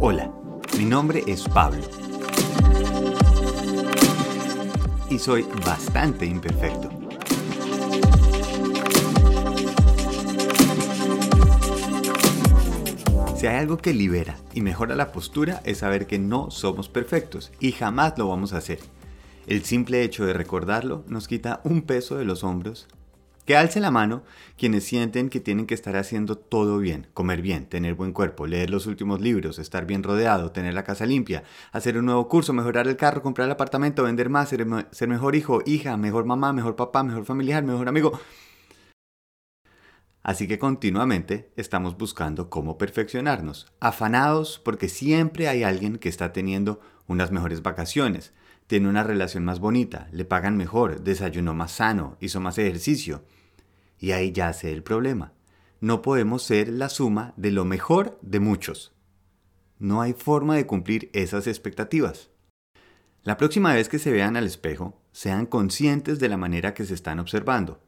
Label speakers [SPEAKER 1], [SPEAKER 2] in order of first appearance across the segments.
[SPEAKER 1] Hola, mi nombre es Pablo. Y soy bastante imperfecto. Si hay algo que libera y mejora la postura es saber que no somos perfectos y jamás lo vamos a hacer. El simple hecho de recordarlo nos quita un peso de los hombros que alce la mano quienes sienten que tienen que estar haciendo todo bien, comer bien, tener buen cuerpo, leer los últimos libros, estar bien rodeado, tener la casa limpia, hacer un nuevo curso, mejorar el carro, comprar el apartamento, vender más, ser, ser mejor hijo, hija, mejor mamá, mejor papá, mejor familiar, mejor amigo. Así que continuamente estamos buscando cómo perfeccionarnos, afanados porque siempre hay alguien que está teniendo unas mejores vacaciones, tiene una relación más bonita, le pagan mejor, desayunó más sano, hizo más ejercicio, y ahí yace el problema. No podemos ser la suma de lo mejor de muchos. No hay forma de cumplir esas expectativas. La próxima vez que se vean al espejo, sean conscientes de la manera que se están observando.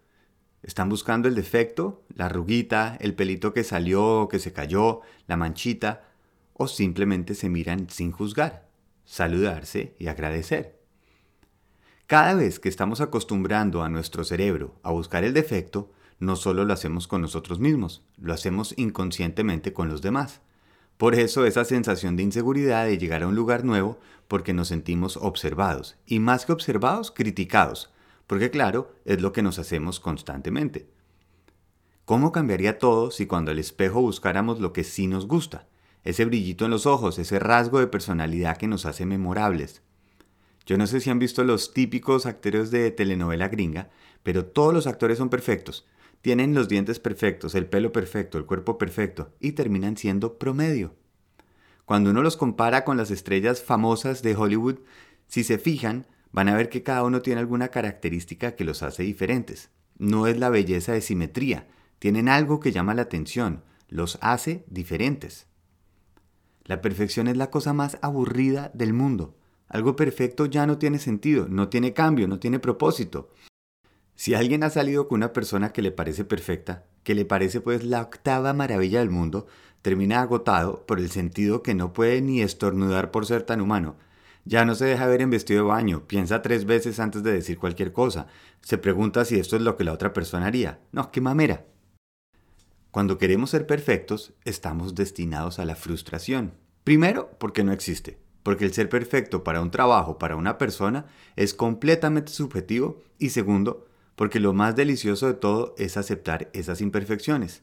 [SPEAKER 1] ¿Están buscando el defecto, la arruguita, el pelito que salió o que se cayó, la manchita? ¿O simplemente se miran sin juzgar, saludarse y agradecer? Cada vez que estamos acostumbrando a nuestro cerebro a buscar el defecto, no solo lo hacemos con nosotros mismos, lo hacemos inconscientemente con los demás. Por eso esa sensación de inseguridad de llegar a un lugar nuevo, porque nos sentimos observados, y más que observados, criticados, porque claro, es lo que nos hacemos constantemente. ¿Cómo cambiaría todo si cuando al espejo buscáramos lo que sí nos gusta? Ese brillito en los ojos, ese rasgo de personalidad que nos hace memorables. Yo no sé si han visto los típicos actores de telenovela gringa, pero todos los actores son perfectos. Tienen los dientes perfectos, el pelo perfecto, el cuerpo perfecto y terminan siendo promedio. Cuando uno los compara con las estrellas famosas de Hollywood, si se fijan, van a ver que cada uno tiene alguna característica que los hace diferentes. No es la belleza de simetría, tienen algo que llama la atención, los hace diferentes. La perfección es la cosa más aburrida del mundo. Algo perfecto ya no tiene sentido, no tiene cambio, no tiene propósito. Si alguien ha salido con una persona que le parece perfecta, que le parece pues la octava maravilla del mundo, termina agotado por el sentido que no puede ni estornudar por ser tan humano. Ya no se deja ver en vestido de baño, piensa tres veces antes de decir cualquier cosa, se pregunta si esto es lo que la otra persona haría. No, qué mamera. Cuando queremos ser perfectos, estamos destinados a la frustración. Primero, porque no existe, porque el ser perfecto para un trabajo, para una persona, es completamente subjetivo, y segundo, porque lo más delicioso de todo es aceptar esas imperfecciones.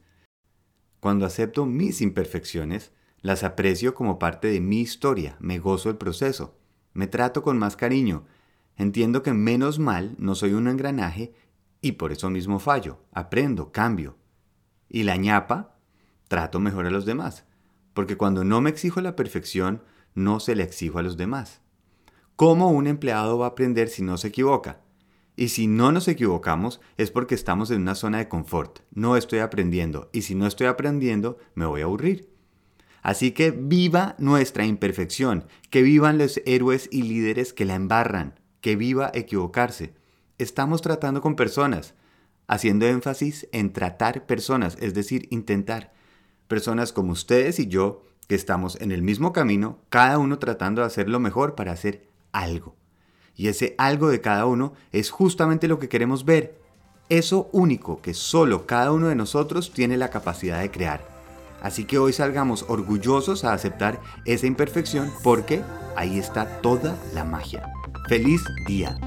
[SPEAKER 1] Cuando acepto mis imperfecciones, las aprecio como parte de mi historia, me gozo el proceso, me trato con más cariño, entiendo que menos mal no soy un engranaje y por eso mismo fallo, aprendo, cambio. Y la ñapa, trato mejor a los demás, porque cuando no me exijo la perfección, no se le exijo a los demás. ¿Cómo un empleado va a aprender si no se equivoca? Y si no nos equivocamos es porque estamos en una zona de confort. No estoy aprendiendo. Y si no estoy aprendiendo, me voy a aburrir. Así que viva nuestra imperfección. Que vivan los héroes y líderes que la embarran. Que viva equivocarse. Estamos tratando con personas. Haciendo énfasis en tratar personas, es decir, intentar. Personas como ustedes y yo, que estamos en el mismo camino, cada uno tratando de hacer lo mejor para hacer algo. Y ese algo de cada uno es justamente lo que queremos ver. Eso único que solo cada uno de nosotros tiene la capacidad de crear. Así que hoy salgamos orgullosos a aceptar esa imperfección porque ahí está toda la magia. ¡Feliz día!